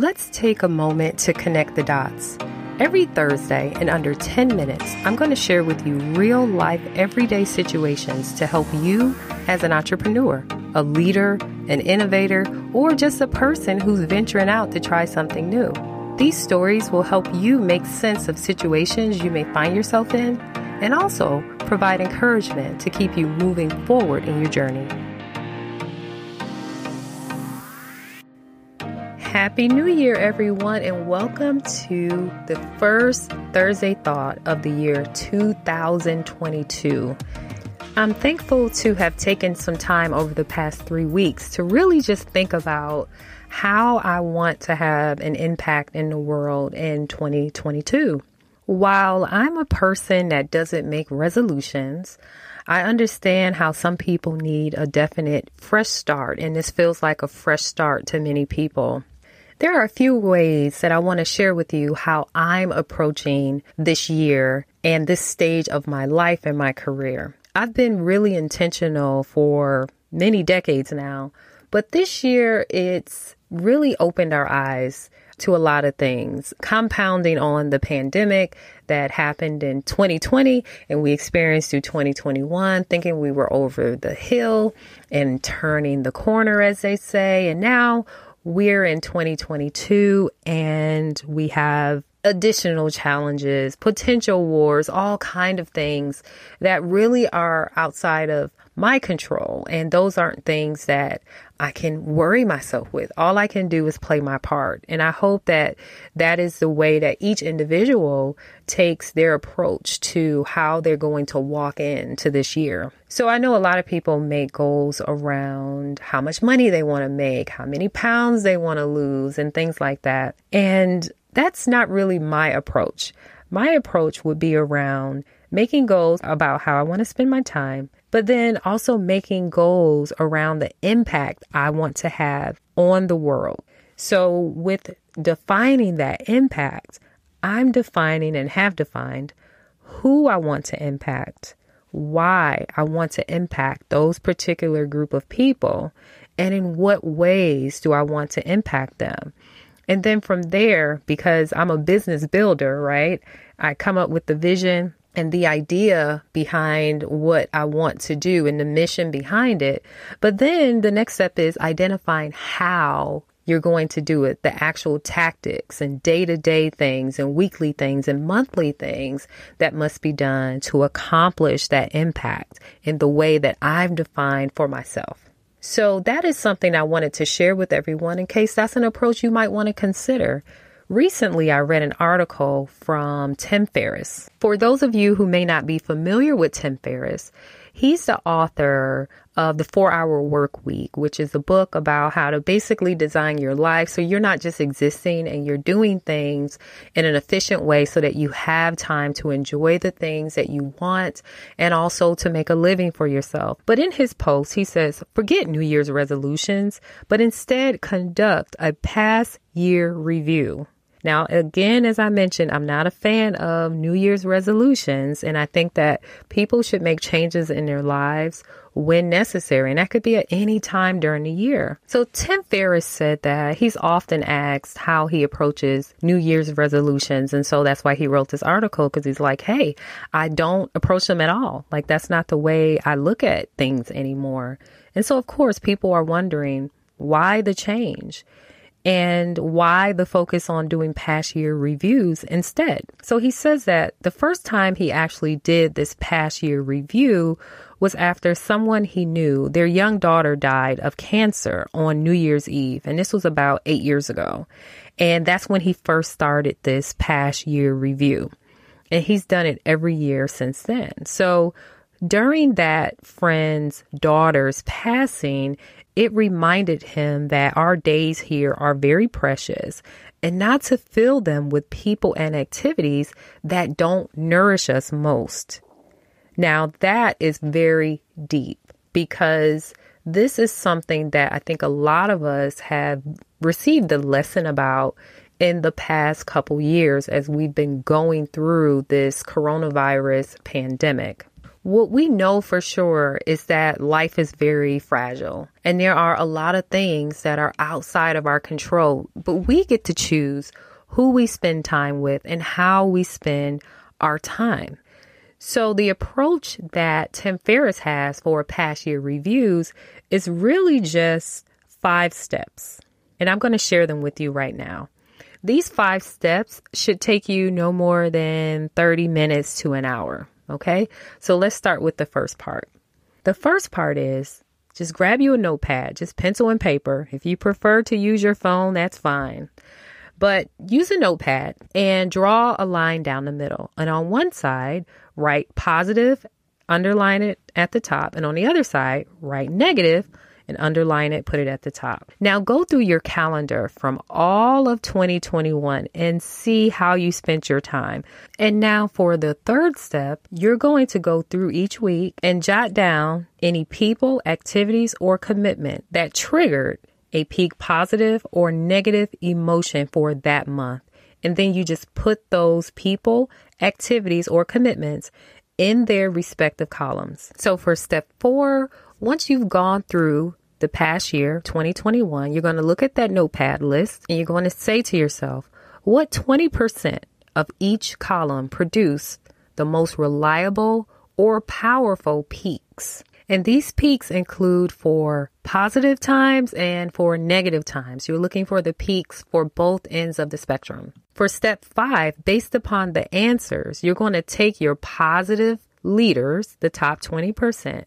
Let's take a moment to connect the dots. Every Thursday, in under 10 minutes, I'm going to share with you real life, everyday situations to help you as an entrepreneur, a leader, an innovator, or just a person who's venturing out to try something new. These stories will help you make sense of situations you may find yourself in and also provide encouragement to keep you moving forward in your journey. Happy New Year, everyone, and welcome to the first Thursday Thought of the year 2022. I'm thankful to have taken some time over the past three weeks to really just think about how I want to have an impact in the world in 2022. While I'm a person that doesn't make resolutions, I understand how some people need a definite fresh start, and this feels like a fresh start to many people. There are a few ways that I want to share with you how I'm approaching this year and this stage of my life and my career. I've been really intentional for many decades now, but this year it's really opened our eyes to a lot of things, compounding on the pandemic that happened in 2020 and we experienced through 2021, thinking we were over the hill and turning the corner, as they say. And now we're in 2022 and we have additional challenges, potential wars, all kind of things that really are outside of my control. And those aren't things that I can worry myself with. All I can do is play my part. And I hope that that is the way that each individual takes their approach to how they're going to walk into this year. So I know a lot of people make goals around how much money they want to make, how many pounds they want to lose, and things like that. And that's not really my approach. My approach would be around making goals about how I want to spend my time but then also making goals around the impact I want to have on the world. So, with defining that impact, I'm defining and have defined who I want to impact, why I want to impact those particular group of people, and in what ways do I want to impact them. And then from there, because I'm a business builder, right? I come up with the vision, and the idea behind what I want to do and the mission behind it. But then the next step is identifying how you're going to do it, the actual tactics and day to day things and weekly things and monthly things that must be done to accomplish that impact in the way that I've defined for myself. So that is something I wanted to share with everyone in case that's an approach you might want to consider. Recently, I read an article from Tim Ferriss. For those of you who may not be familiar with Tim Ferriss, he's the author of The Four Hour Work Week, which is a book about how to basically design your life so you're not just existing and you're doing things in an efficient way so that you have time to enjoy the things that you want and also to make a living for yourself. But in his post, he says, forget New Year's resolutions, but instead conduct a past year review. Now, again, as I mentioned, I'm not a fan of New Year's resolutions, and I think that people should make changes in their lives when necessary, and that could be at any time during the year. So, Tim Ferriss said that he's often asked how he approaches New Year's resolutions, and so that's why he wrote this article because he's like, hey, I don't approach them at all. Like, that's not the way I look at things anymore. And so, of course, people are wondering why the change? And why the focus on doing past year reviews instead. So he says that the first time he actually did this past year review was after someone he knew, their young daughter died of cancer on New Year's Eve. And this was about eight years ago. And that's when he first started this past year review. And he's done it every year since then. So during that friend's daughter's passing, it reminded him that our days here are very precious and not to fill them with people and activities that don't nourish us most. Now, that is very deep because this is something that I think a lot of us have received the lesson about in the past couple years as we've been going through this coronavirus pandemic. What we know for sure is that life is very fragile and there are a lot of things that are outside of our control, but we get to choose who we spend time with and how we spend our time. So the approach that Tim Ferriss has for past year reviews is really just five steps. And I'm going to share them with you right now. These five steps should take you no more than 30 minutes to an hour. Okay. So let's start with the first part. The first part is just grab you a notepad, just pencil and paper. If you prefer to use your phone, that's fine. But use a notepad and draw a line down the middle. And on one side, write positive, underline it at the top. And on the other side, write negative, and underline it, put it at the top. Now go through your calendar from all of 2021 and see how you spent your time. And now for the third step, you're going to go through each week and jot down any people, activities, or commitment that triggered a peak positive or negative emotion for that month. And then you just put those people, activities, or commitments in their respective columns. So for step four, once you've gone through the past year, 2021, you're going to look at that notepad list and you're going to say to yourself, what 20% of each column produce the most reliable or powerful peaks? And these peaks include for positive times and for negative times. You're looking for the peaks for both ends of the spectrum. For step five, based upon the answers, you're going to take your positive leaders, the top 20%,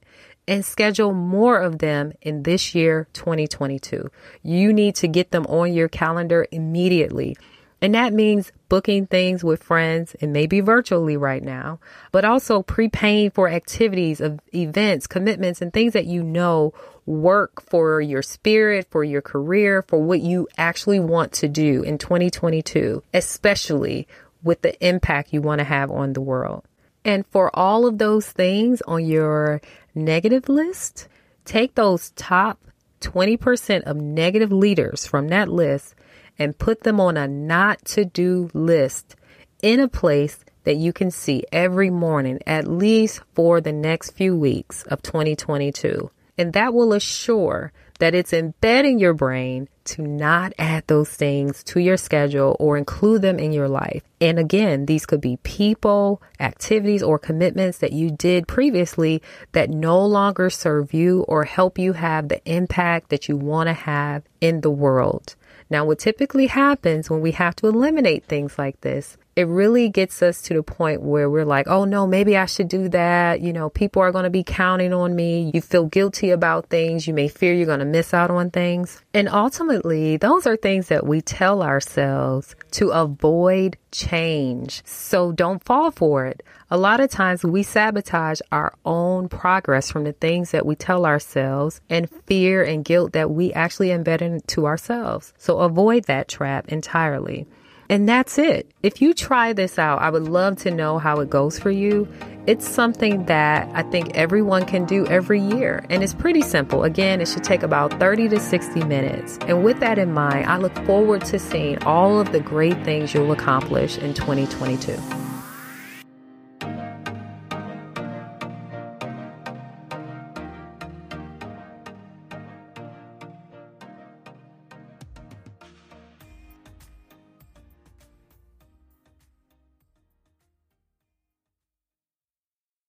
and schedule more of them in this year, 2022. You need to get them on your calendar immediately. And that means booking things with friends and maybe virtually right now, but also prepaying for activities of events, commitments, and things that you know work for your spirit, for your career, for what you actually want to do in 2022, especially with the impact you want to have on the world. And for all of those things on your negative list, take those top 20% of negative leaders from that list and put them on a not to do list in a place that you can see every morning, at least for the next few weeks of 2022. And that will assure that it's embedding your brain to not add those things to your schedule or include them in your life. And again, these could be people, activities, or commitments that you did previously that no longer serve you or help you have the impact that you want to have in the world. Now, what typically happens when we have to eliminate things like this it really gets us to the point where we're like, oh no, maybe I should do that. You know, people are going to be counting on me. You feel guilty about things. You may fear you're going to miss out on things. And ultimately, those are things that we tell ourselves to avoid change. So don't fall for it. A lot of times we sabotage our own progress from the things that we tell ourselves and fear and guilt that we actually embed into ourselves. So avoid that trap entirely. And that's it. If you try this out, I would love to know how it goes for you. It's something that I think everyone can do every year. And it's pretty simple. Again, it should take about 30 to 60 minutes. And with that in mind, I look forward to seeing all of the great things you'll accomplish in 2022.